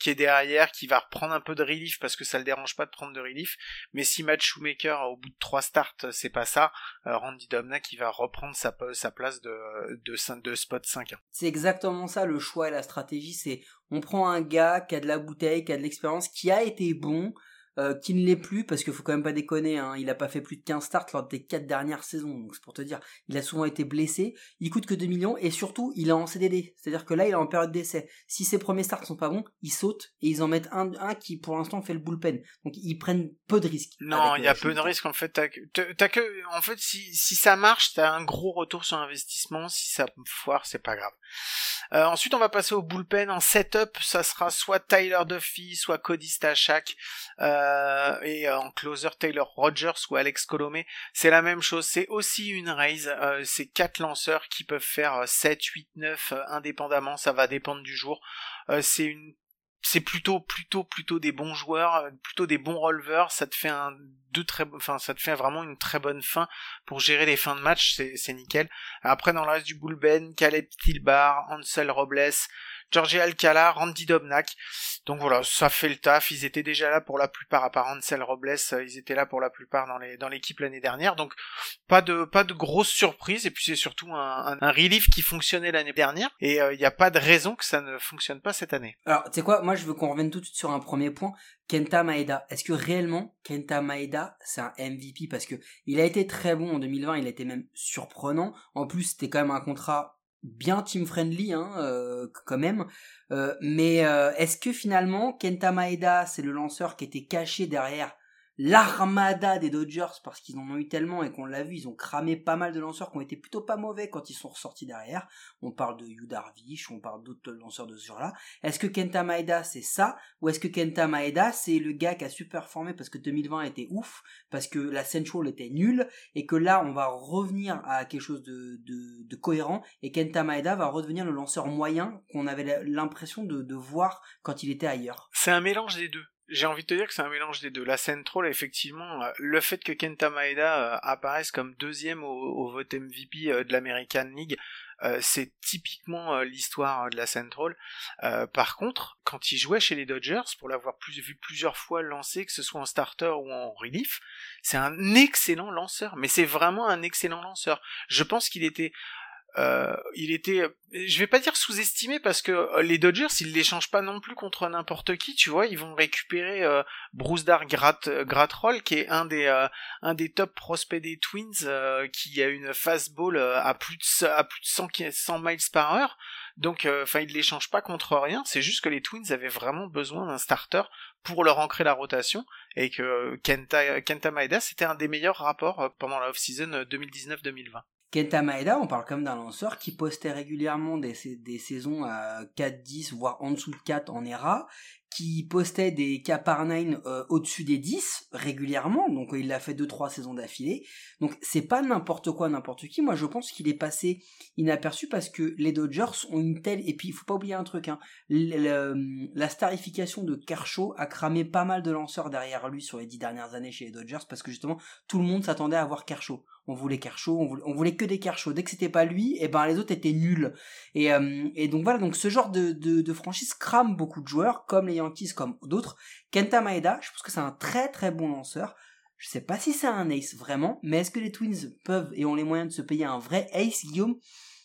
qui est derrière, qui va reprendre un peu de relief parce que ça le dérange pas de prendre de relief. Mais si Matt Shoemaker au bout de trois starts, c'est pas ça, Randy Robnack il va reprendre sa, sa place de, de, cin- de spot 5. C'est exactement ça le choix et la stratégie, c'est on prend un gars qui a de la bouteille, qui a de l'expérience, qui a été bon, euh, qui ne l'est plus, parce qu'il faut quand même pas déconner, hein, il a pas fait plus de 15 starts lors des 4 dernières saisons, donc c'est pour te dire, il a souvent été blessé, il coûte que 2 millions, et surtout, il est en CDD, c'est-à-dire que là, il est en période d'essai. Si ses premiers starts sont pas bons, ils sautent, et ils en mettent un, un qui pour l'instant fait le bullpen. Donc ils prennent peu de risques. Non, il y a euh, peu de risques en fait. T'as que, t'as- t'as que, en fait, si, si ça marche, t'as un gros retour sur investissement. Si ça foire, c'est pas grave. Euh, ensuite, on va passer au bullpen en setup. Ça sera soit Tyler Duffy, soit Cody Stachak, euh, et euh, en closer Taylor Rogers ou Alex Colomé. C'est la même chose. C'est aussi une raise. Euh, c'est quatre lanceurs qui peuvent faire euh, 7, 8, 9 euh, indépendamment. Ça va dépendre du jour. Euh, c'est une plutôt plutôt plutôt des bons joueurs, euh, plutôt des bons releveurs. Ça te fait vraiment une très bonne fin pour gérer les fins de match. C'est c'est nickel. Après dans le reste du bullpen, Caleb Tilbar, Ansel Robles, Georgie Alcala, Randy Dobnak. Donc voilà, ça fait le taf. Ils étaient déjà là pour la plupart, à part Ansel Robles, euh, ils étaient là pour la plupart dans les dans l'équipe l'année dernière. Donc pas de pas de grosses surprises. Et puis c'est surtout un relief qui fonctionnait l'année dernière. Et euh, il n'y a pas de raison que ça ne fonctionne pas cette année. Alors, tu sais quoi, moi je veux qu'on revienne tout de suite sur un premier point. Kenta Maeda. Est-ce que réellement Kenta Maeda c'est un MVP Parce que il a été très bon en 2020, il a été même surprenant. En plus, c'était quand même un contrat bien team friendly, hein, euh, quand même. Euh, mais euh, est-ce que finalement Kenta Maeda c'est le lanceur qui était caché derrière l'armada des Dodgers parce qu'ils en ont eu tellement et qu'on l'a vu, ils ont cramé pas mal de lanceurs qui ont été plutôt pas mauvais quand ils sont ressortis derrière. On parle de Yu Darvish, on parle d'autres lanceurs de ce genre-là. Est-ce que Kenta Maeda c'est ça ou est-ce que Kenta Maeda c'est le gars qui a su performer parce que 2020 était ouf, parce que la Central était nulle et que là on va revenir à quelque chose de, de, de cohérent et Kenta Maeda va redevenir le lanceur moyen qu'on avait l'impression de, de voir quand il était ailleurs. C'est un mélange des deux. J'ai envie de te dire que c'est un mélange des deux. La Central, effectivement, euh, le fait que Kenta Maeda euh, apparaisse comme deuxième au, vote MVP euh, de l'American League, c'est typiquement l'histoire de la Central. par contre, quand il jouait chez les Dodgers, pour l'avoir plus, vu plusieurs fois lancer, que ce soit en starter ou en relief, c'est un excellent lanceur. Mais c'est vraiment un excellent lanceur. Je pense qu'il était euh, il était, je vais pas dire sous-estimé parce que euh, les Dodgers, ils l'échangent pas non plus contre n'importe qui, tu vois, ils vont récupérer euh, Bruce Dar Gratroll, qui est un des un des top prospects des Twins, qui a une fastball à plus de à plus de 100, 100 miles par heure. Donc, enfin, ils l'échangent pas contre rien. C'est juste que les Twins avaient vraiment besoin d'un starter pour leur ancrer la rotation et que Kenta Kenta Maeda c'était un des meilleurs rapports pendant la off-season 2019-2020. Kenta Maeda, on parle comme d'un lanceur qui postait régulièrement des, saisons à 4-10, voire en dessous de 4 en ERA, qui postait des K par 9 euh, au-dessus des 10 régulièrement, donc il l'a fait 2-3 saisons d'affilée. Donc c'est pas n'importe quoi, n'importe qui. Moi je pense qu'il est passé inaperçu parce que les Dodgers ont une telle... Et puis il faut pas oublier un truc, hein. la starification de Kershaw a cramé pas mal de lanceurs derrière lui sur les 10 dernières années chez les Dodgers parce que justement tout le monde s'attendait à voir Kershaw on voulait Kershaw, on voulait, que des Kershaw. Dès que c'était pas lui, et eh ben les autres étaient nuls. Et, euh, et donc voilà, donc ce genre de, de, franchise crame beaucoup de joueurs, comme les Yankees, comme d'autres. Kenta Maeda, je pense que c'est un très très bon lanceur. Je sais pas si c'est un ace vraiment, mais est-ce que les Twins peuvent et ont les moyens de se payer un vrai ace, Guillaume?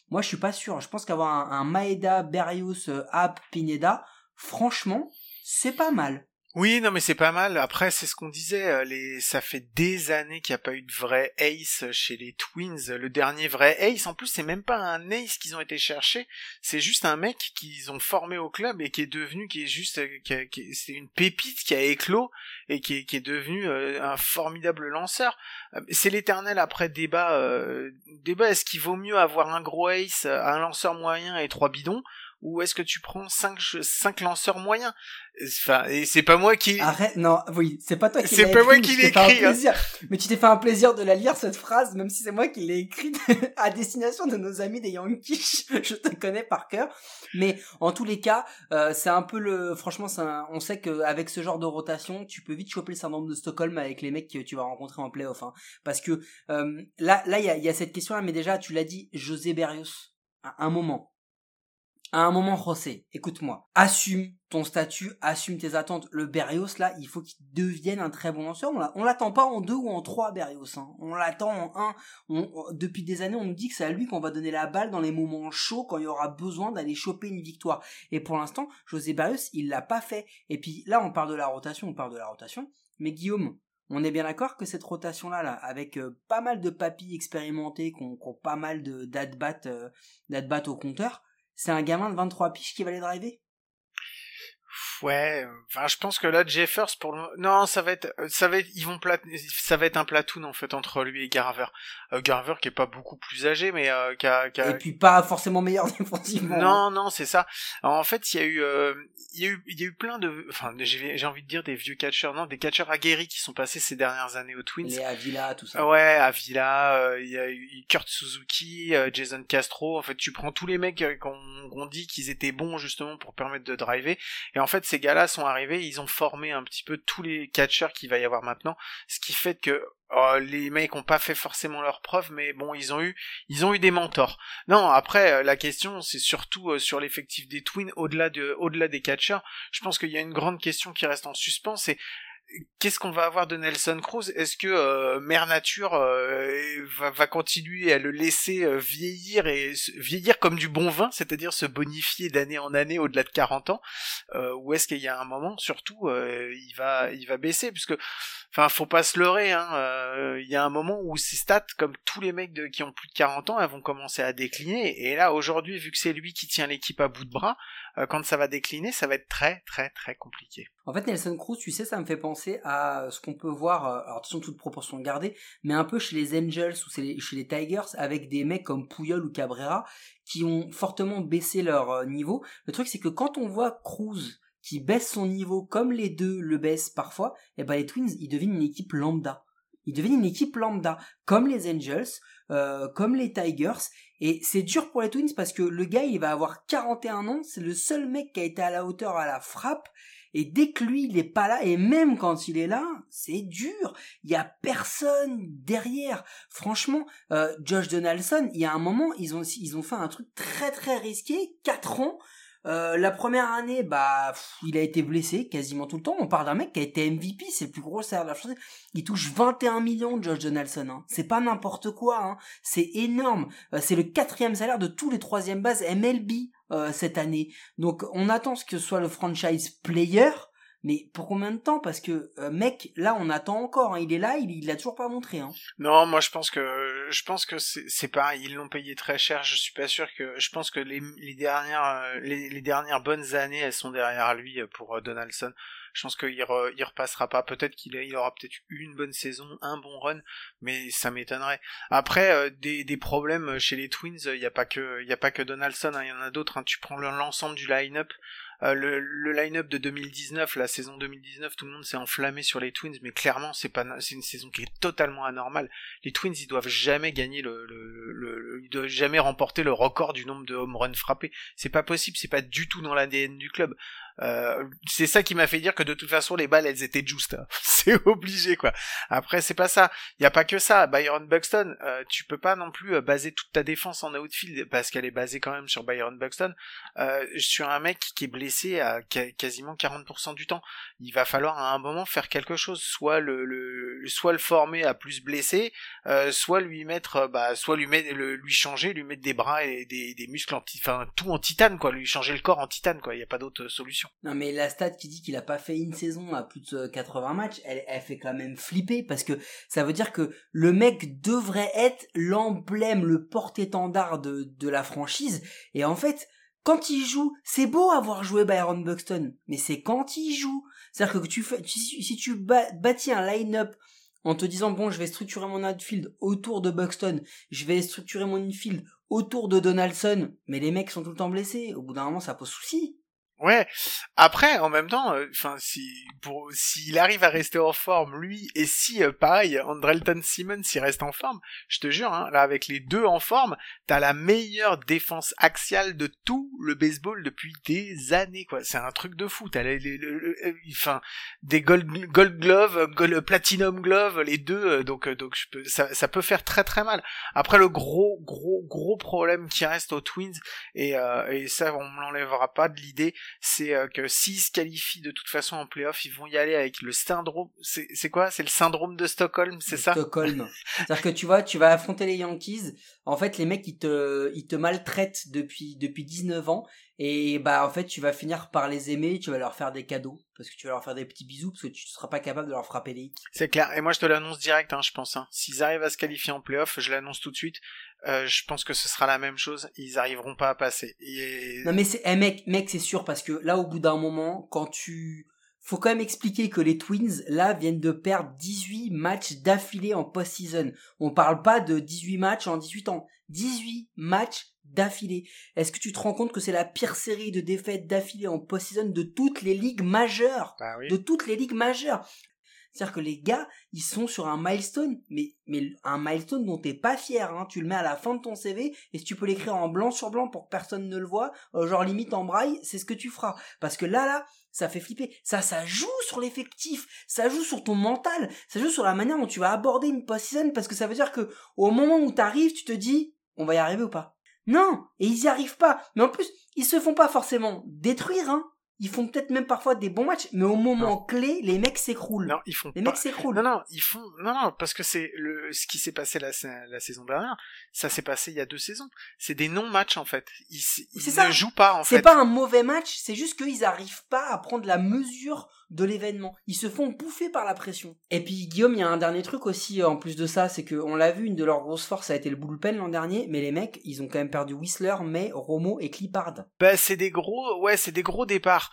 Moi, je suis pas sûr. Je pense qu'avoir un, Maeda, Berrios, euh, App, Pineda, franchement, c'est pas mal. Oui, non, mais c'est pas mal. Après, c'est ce qu'on disait. Euh, les, ça fait des années qu'il n'y a pas eu de vrai ace chez les Twins. Le dernier vrai ace, en plus, c'est même pas un ace qu'ils ont été chercher. C'est juste un mec qu'ils ont formé au club et qui est devenu, qui est juste, euh, qui, c'est une pépite qui a éclos et qui est, qui est devenu euh, un formidable lanceur. C'est l'éternel après débat. débat. Est-ce qu'il vaut mieux avoir un gros ace, un lanceur moyen et trois bidons? Ou est-ce que tu prends cinq, cinq lanceurs moyens? Enfin, et c'est pas moi qui. Arrête, non, oui, c'est pas toi qui C'est pas moi qui l'ai écrit. Hein. Mais tu t'es fait un plaisir de la lire cette phrase, même si c'est moi qui l'ai écrite à destination de nos amis des Yankees. Je te connais par cœur. Mais en tous les cas, euh, c'est un peu le. Franchement, on sait qu'avec ce genre de rotation, tu peux vite choper le syndrome de Stockholm avec les mecs que tu vas rencontrer en playoff. Hein. Parce que euh, là, là, il y a, y a cette question-là, mais déjà, tu l'as dit, José Berrios, à un moment à un moment, José, écoute-moi. Assume ton statut, assume tes attentes. Le Berrios, là, il faut qu'il devienne un très bon lanceur. On l'attend pas en deux ou en trois, Berrios. Hein. On l'attend en un. depuis des années, on nous dit que c'est à lui qu'on va donner la balle dans les moments chauds, quand il y aura besoin d'aller choper une victoire. Et pour l'instant, José Berrios, il l'a pas fait. Et puis là, on parle de la rotation, on parle de la rotation. Mais Guillaume, on est bien d'accord que cette rotation-là, là, avec euh, pas mal de papis expérimentés, qui ont, pas mal d'ad-bat euh, au compteur, c'est un gamin de 23 piges qui va les driver? Ouais, enfin je pense que là Jeffers pour le non ça va être ça va ils vont plat... ça va être un platoon en fait entre lui et Garver. Euh, Garver qui est pas beaucoup plus âgé mais euh, qui, a, qui a... et puis pas forcément meilleur défensivement. Non non c'est ça. en fait il y a eu euh, il y a eu il y a eu plein de enfin j'ai envie de dire des vieux catcheurs non des catcheurs aguerris qui sont passés ces dernières années aux Twins. Les Avila tout ça. Ouais Avila euh, il y a eu Kurt Suzuki, euh, Jason Castro en fait tu prends tous les mecs qu'on dit qu'ils étaient bons justement pour permettre de driver et en fait ces gars-là sont arrivés, ils ont formé un petit peu tous les catcheurs qu'il va y avoir maintenant, ce qui fait que oh, les mecs ont pas fait forcément leur preuve, mais bon, ils ont eu, ils ont eu des mentors. Non, après, euh, la question, c'est surtout euh, sur l'effectif des Twins, au-delà de, au-delà des catcheurs. Je pense qu'il y a une grande question qui reste en suspens, c'est qu'est-ce qu'on va avoir de Nelson Cruz? Est-ce que euh, Mère Nature euh, va, continuer à le laisser euh, vieillir et vieillir comme du bon vin, c'est-à-dire se bonifier d'année en année au-delà de 40 ans? Ou est-ce qu'il y a un moment, surtout, il va il va baisser? Puisque, enfin, faut pas se leurrer. Hein, il y a un moment où ses stats, comme tous les mecs qui ont plus de 40 ans, elles vont commencer à décliner. Et là, aujourd'hui, vu que c'est lui qui tient l'équipe à bout de bras, quand ça va décliner, ça va être très très très compliqué. En fait, Nelson Cruz, tu sais, ça me fait penser à ce qu'on peut voir, euh, alors attention, toute proportion gardée, mais un peu chez les Angels ou chez les Tigers, avec des mecs comme Puyol ou Cabrera, qui ont fortement baissé leur euh, niveau. Le truc, c'est que quand on voit Cruz qui baisse son niveau comme les deux le baissent parfois, et eh ben les Twins, ils deviennent une équipe lambda. Ils deviennent une équipe lambda, comme les Angels, euh, comme les Tigers. Et c'est dur pour les Twins parce que le gars, il va avoir 41 ans, c'est le seul mec qui a été à la hauteur à la frappe. Et dès que lui, il est pas là, et même quand il est là, c'est dur. Il y a personne derrière. Franchement, euh, Josh Donaldson, il y a un moment, ils ont, ils ont fait un truc très très risqué, 4 ans. Euh, la première année, bah, il a été blessé quasiment tout le temps. On parle d'un mec qui a été MVP, c'est le plus gros salaire de la France. Il touche 21 millions, Josh Donaldson. Hein. C'est pas n'importe quoi. Hein. C'est énorme. Euh, c'est le quatrième salaire de tous les troisième bases MLB euh, cette année. Donc, on attend ce que soit le franchise player. Mais pour combien de temps? Parce que euh, mec, là on attend encore. Hein. Il est là, il, il a toujours pas montré. Hein. Non, moi je pense que je pense que c'est pareil. Ils l'ont payé très cher. Je suis pas sûr que. Je pense que les, dernières euh, les, dernières bonnes années, elles sont derrière lui euh, pour Donaldson. Je pense qu'il re, repassera pas. Peut-être qu'il il aura peut-être eu une bonne saison, un bon run, mais ça m'étonnerait. Après, des, problèmes chez les Twins, il y a pas que a pas que Donaldson. Hein. Il y en a d'autres. Hein. Tu prends l'ensemble du line-up. Euh, le, le line-up de 2019, la saison 2019, tout le monde s'est enflammé sur les Twins, mais clairement c'est pas c'est une saison qui est totalement anormale. Les Twins ils doivent jamais gagner le, le, le, ils doivent jamais remporter le record du nombre de home runs frappés. C'est pas possible, c'est pas du tout dans l'ADN du club. Euh, c'est ça qui m'a fait dire que de toute façon les balles elles étaient juste. Hein. c'est obligé quoi. Après c'est pas ça. Il y a pas que ça. Byron Buxton, euh, tu peux pas non plus euh, baser toute ta défense en outfield parce qu'elle est basée quand même sur Byron Buxton euh, sur un mec qui est blessé à quasiment 40% du temps. Il va falloir à un moment faire quelque chose, soit le, le soit le former à plus blessé, euh, soit lui mettre bah soit lui mettre le, lui changer, lui mettre des bras et des, des muscles en enfin tout en titane quoi, lui changer le corps en titane quoi. Il y a pas d'autre solution. Non, mais la stat qui dit qu'il a pas fait une saison à plus de 80 matchs, elle, elle fait quand même flipper parce que ça veut dire que le mec devrait être l'emblème, le porte-étendard de, de la franchise. Et en fait, quand il joue, c'est beau avoir joué Byron Buxton, mais c'est quand il joue. C'est-à-dire que tu si tu bâtis un line-up en te disant bon, je vais structurer mon outfield autour de Buxton, je vais structurer mon infield autour de Donaldson, mais les mecs sont tout le temps blessés. Au bout d'un moment, ça pose souci. Ouais. Après, en même temps, euh, enfin, si pour s'il arrive à rester en forme, lui, et si euh, pareil, Andrelton Simmons s'il reste en forme, je te jure, hein, là avec les deux en forme, t'as la meilleure défense axiale de tout le baseball depuis des années, quoi. C'est un truc de fou. T'as les, les, enfin, des gold, gold glove, gold, platinum glove, les deux, donc donc je peux, ça, ça peut faire très très mal. Après, le gros gros gros problème qui reste aux Twins, et et ça on me l'enlèvera pas de l'idée c'est euh, que s'ils se qualifient de toute façon en playoff, ils vont y aller avec le syndrome. C'est quoi? C'est le syndrome de Stockholm, c'est ça? Stockholm. C'est-à-dire que tu vois, tu vas affronter les Yankees. En fait, les mecs ils te ils te maltraitent depuis depuis 19 ans et bah en fait tu vas finir par les aimer. Tu vas leur faire des cadeaux parce que tu vas leur faire des petits bisous parce que tu ne seras pas capable de leur frapper les hits. C'est clair. Et moi je te l'annonce direct, hein, je pense. Hein. S'ils arrivent à se qualifier en playoff, je l'annonce tout de suite. Euh, je pense que ce sera la même chose. Ils arriveront pas à passer. Et... Non mais c'est, eh, mec, mec, c'est sûr parce que là, au bout d'un moment, quand tu, faut quand même expliquer que les Twins là viennent de perdre 18 matchs d'affilée en post-season. On parle pas de 18 matchs en 18 ans. 18 matchs d'affilée. Est-ce que tu te rends compte que c'est la pire série de défaites d'affilée en post-season de toutes les ligues majeures? Bah oui. De toutes les ligues majeures. C'est-à-dire que les gars, ils sont sur un milestone, mais, mais un milestone dont t'es pas fier, hein. Tu le mets à la fin de ton CV, et si tu peux l'écrire en blanc sur blanc pour que personne ne le voit, euh, genre limite en braille, c'est ce que tu feras. Parce que là, là, ça fait flipper. Ça, ça joue sur l'effectif. Ça joue sur ton mental. Ça joue sur la manière dont tu vas aborder une post-season, parce que ça veut dire que, au moment où t'arrives, tu te dis, on va y arriver ou pas? Non! Et ils y arrivent pas. Mais en plus, ils se font pas forcément détruire, hein ils font peut-être même parfois des bons matchs, mais au moment clé, les mecs s'écroulent. Non, ils font les pas... mecs s'écroulent. Non, non, ils font, non, non, parce que c'est le, ce qui s'est passé la, la saison dernière, ça s'est passé il y a deux saisons. C'est des non-matchs, en fait. Ils, ils ça. ne jouent pas, en fait. C'est pas un mauvais match, c'est juste qu'ils arrivent pas à prendre la mesure de l'événement. Ils se font bouffer par la pression. Et puis Guillaume, il y a un dernier truc aussi en plus de ça, c'est que on l'a vu, une de leurs grosses forces a été le bullpen l'an dernier, mais les mecs, ils ont quand même perdu Whistler, mais Romo et Clippard. Bah c'est des gros, ouais, c'est des gros départs.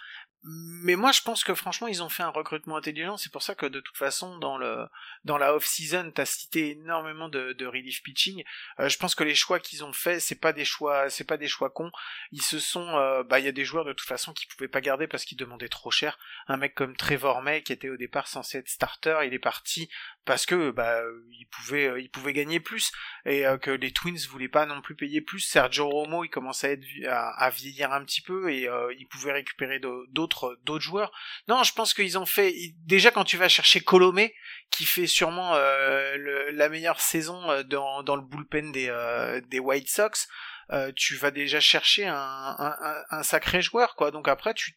Mais moi, je pense que franchement, ils ont fait un recrutement intelligent. C'est pour ça que de toute façon, dans le dans la off season, t'as cité énormément de, de relief pitching. Euh, je pense que les choix qu'ils ont fait, c'est pas des choix, c'est pas des choix cons. Ils se sont, euh, bah, il y a des joueurs de toute façon qui pouvaient pas garder parce qu'ils demandaient trop cher. Un mec comme Trevor May, qui était au départ censé être starter, il est parti parce que bah il pouvait euh, il pouvait gagner plus et euh, que les Twins voulaient pas non plus payer plus. Sergio Romo, il commençait à être à vieillir un petit peu et euh, il pouvait récupérer d'autres d'autres joueurs. Non, je pense qu'ils ont fait déjà quand tu vas chercher Colomé qui fait sûrement euh, la meilleure saison euh, dans, dans le bullpen des euh, White Sox. Tu vas déjà chercher un, sacré joueur quoi donc après tu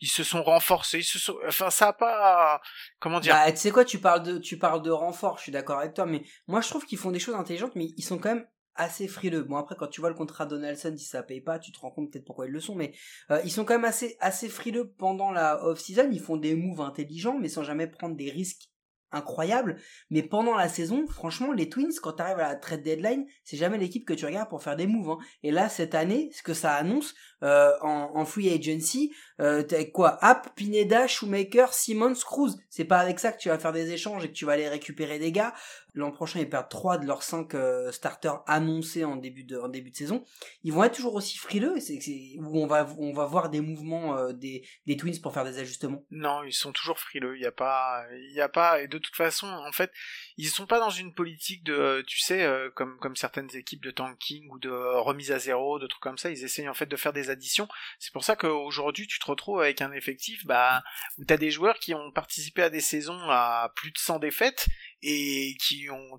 ils se sont renforcés enfin ça a pas comment dire? Bah, tu sais quoi tu parles de tu parles de renfort je suis d'accord avec toi mais moi je trouve qu'ils font des choses intelligentes mais ils sont quand même assez frileux. Bon après quand tu vois le contrat Donaldson si ça paye pas, tu te rends compte peut-être pourquoi ils le sont mais euh, ils sont quand même assez assez frileux pendant la off-season, ils font des moves intelligents mais sans jamais prendre des risques incroyables. Mais pendant la saison, franchement, les Twins, quand tu arrives à la trade deadline, c'est jamais l'équipe que tu regardes pour faire des moves. Hein. Et là, cette année, ce que ça annonce euh, en, en, free agency, euh, t'as quoi? App, Pineda, Shoemaker, Simmons, Cruz. C'est pas avec ça que tu vas faire des échanges et que tu vas aller récupérer des gars. L'an prochain, ils perdent 3 de leurs 5 euh, starters annoncés en début, de, début de saison. Ils vont être toujours aussi frileux, c'est, où on va, on va voir des mouvements euh, des, des Twins pour faire des ajustements. Non, ils sont toujours frileux. Il y a pas, y a pas. Et de toute façon, en fait, ils sont pas dans une politique de, tu sais, euh, comme comme certaines équipes de tanking ou de remise à zéro, de trucs comme ça. Ils essayent en fait de faire des additions. C'est pour ça qu'aujourd'hui, tu te retrouves avec un effectif, bah, où t'as des joueurs qui ont participé à des saisons à plus de 100 défaites et qui ont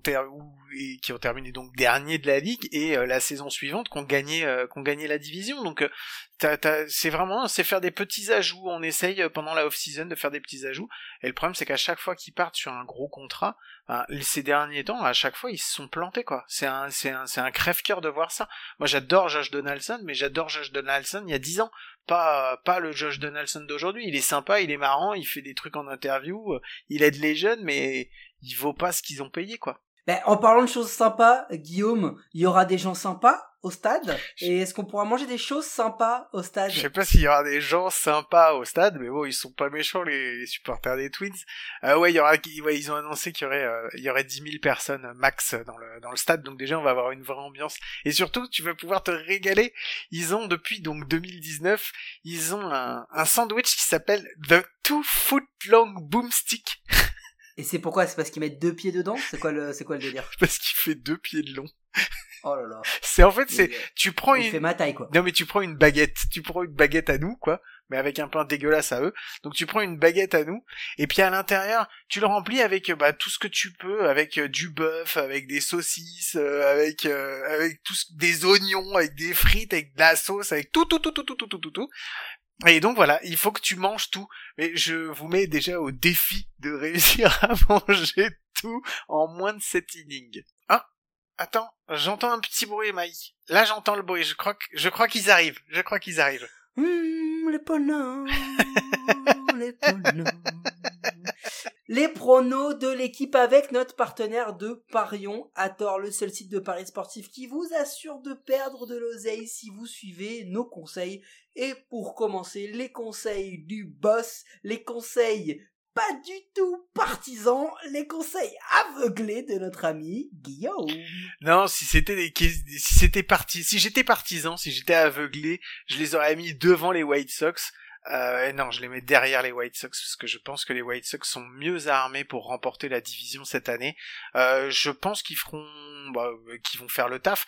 et qui ont terminé donc dernier de la ligue et euh, la saison suivante qu'on gagné euh, qu'on gagné la division. Donc euh, c'est vraiment c'est faire des petits ajouts. On essaye pendant la off season de faire des petits ajouts. Et le problème c'est qu'à chaque fois qu'ils partent sur un gros contrat ben, ces derniers temps à chaque fois ils se sont plantés quoi. C'est un c'est un c'est un crève-cœur de voir ça. Moi j'adore Josh Donaldson mais j'adore Josh Donaldson il y a dix ans. Pas pas le Josh Donaldson d'aujourd'hui. Il est sympa il est marrant il fait des trucs en interview il aide les jeunes mais il vaut pas ce qu'ils ont payé, quoi. Ben, en parlant de choses sympas, Guillaume, il y aura des gens sympas au stade? Et est-ce qu'on pourra manger des choses sympas au stade? Je sais pas s'il y aura des gens sympas au stade, mais bon, ils sont pas méchants les, supporters des Twins. Euh, ouais, il y aura, ouais, ils ont annoncé qu'il y aurait, euh, il y aurait 10 000 personnes max dans le dans le stade, donc déjà on va avoir une vraie ambiance. Et surtout, tu vas pouvoir te régaler. Ils ont depuis donc 2019, ils ont un, un sandwich qui s'appelle The Two Foot Long Boomstick. Et c'est pourquoi C'est parce qu'ils mettent deux pieds dedans? C'est quoi le c'est quoi le délire? Parce qu'il fait deux pieds de long. Oh là là. C'est en fait c'est tu prends il une fait ma taille quoi. Non mais tu prends une baguette, tu prends une baguette à nous quoi, mais avec un pain dégueulasse à eux. Donc tu prends une baguette à nous et puis à l'intérieur, tu le remplis avec bah tout ce que tu peux avec euh, du bœuf, avec des saucisses, euh, avec euh, avec tout des oignons, avec des frites, avec de la sauce, avec tout tout tout tout tout tout tout tout. tout. Et donc voilà, il faut que tu manges tout. Mais je vous mets déjà au défi de réussir à manger tout en moins de 7 innings. Ah, attends, j'entends un petit bruit, Maï. Là, j'entends le bruit. Je crois que, je crois qu'ils arrivent. Je crois qu'ils arrivent. Mmh, les poneys, les pronos de l'équipe avec notre partenaire de Parion, tort le seul site de paris sportif qui vous assure de perdre de l'oseille si vous suivez nos conseils. Et pour commencer, les conseils du boss, les conseils pas du tout partisans, les conseils aveuglés de notre ami Guillaume. Non, si c'était si c'était parti, si j'étais partisan, si j'étais aveuglé, je les aurais mis devant les White Sox. Euh, non, je les mets derrière les White Sox parce que je pense que les White Sox sont mieux armés pour remporter la division cette année. Euh, je pense qu'ils feront, bah, qu'ils vont faire le taf.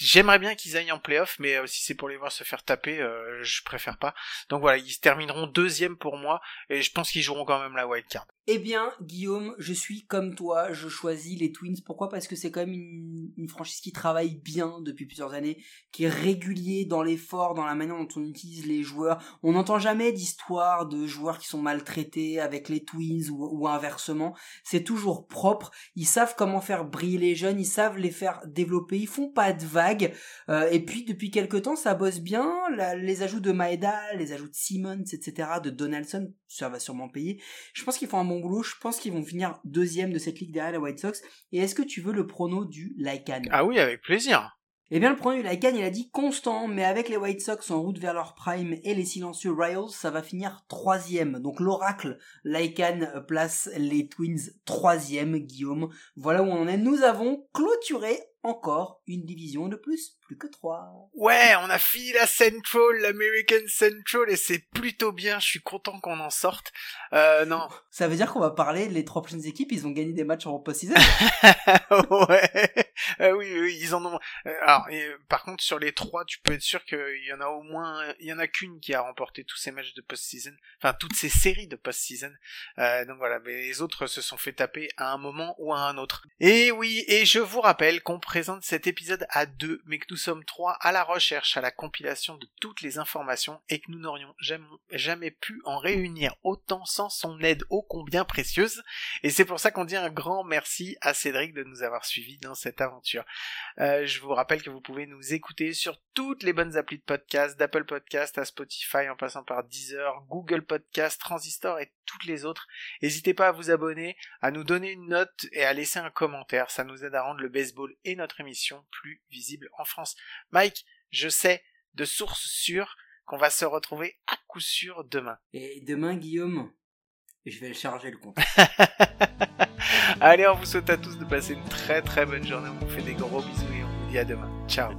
J'aimerais bien qu'ils aillent en playoff, mais euh, si c'est pour les voir se faire taper, je préfère pas. Donc voilà, ils termineront deuxième pour moi, et je pense qu'ils joueront quand même la wild card. Eh bien, Guillaume, je suis comme toi, je choisis les Twins. Pourquoi? Parce que c'est quand même une, franchise qui travaille bien depuis plusieurs années, qui est régulier dans l'effort, dans la manière dont on utilise les joueurs. On n'entend jamais d'histoire de joueurs qui sont maltraités avec les Twins ou, inversement. C'est toujours propre. Ils savent comment faire briller les jeunes, ils savent les faire développer. Ils font pas de vagues. Euh, et puis depuis quelque temps, ça bosse bien. les ajouts de Maeda, les ajouts de Simmons, etc., de Donaldson, ça va sûrement payer. Je pense qu'ils font un Je pense qu'ils vont finir deuxième de cette ligue derrière la White Sox. Et est-ce que tu veux le prono du Lycan Ah oui, avec plaisir. Eh bien, le prono du Lycan, il a dit constant, mais avec les White Sox en route vers leur prime et les silencieux Royals, ça va finir troisième. Donc l'oracle Lycan place les Twins troisième, Guillaume. Voilà où on en est. Nous avons clôturé encore une division de plus, plus que trois. Ouais, on a fini la Central, l'American Central, et c'est plutôt bien, je suis content qu'on en sorte. Euh, non. Ça veut dire qu'on va parler, les trois prochaines équipes, ils ont gagné des matchs en post-season? Ouais. Euh, oui, ils en ont. euh, alors, euh, par contre, sur les trois, tu peux être sûr qu'il y en a au moins, il y en a qu'une qui a remporté tous ces matchs de post-season, enfin toutes ces séries de post-season. Euh, donc voilà, mais les autres se sont fait taper à un moment ou à un autre. Et oui, et je vous rappelle qu'on présente cet épisode à deux, mais que nous sommes trois à la recherche, à la compilation de toutes les informations, et que nous n'aurions jamais, jamais pu en réunir autant sans son aide ô combien précieuse. Et c'est pour ça qu'on dit un grand merci à Cédric de nous avoir suivis dans cette aventure. Euh, je vous rappelle que vous pouvez nous écouter sur toutes les bonnes applis de podcast, d'Apple Podcast à Spotify en passant par Deezer, Google Podcast, Transistor et toutes les autres. N'hésitez pas à vous abonner, à nous donner une note et à laisser un commentaire. Ça nous aide à rendre le baseball et notre émission plus visible en France. Mike, je sais de source sûre qu'on va se retrouver à coup sûr demain. Et demain, Guillaume, je vais le charger le compte. Allez, on vous souhaite à tous de passer une très très bonne journée. On vous fait des gros bisous et on vous dit à demain. Ciao.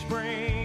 Spring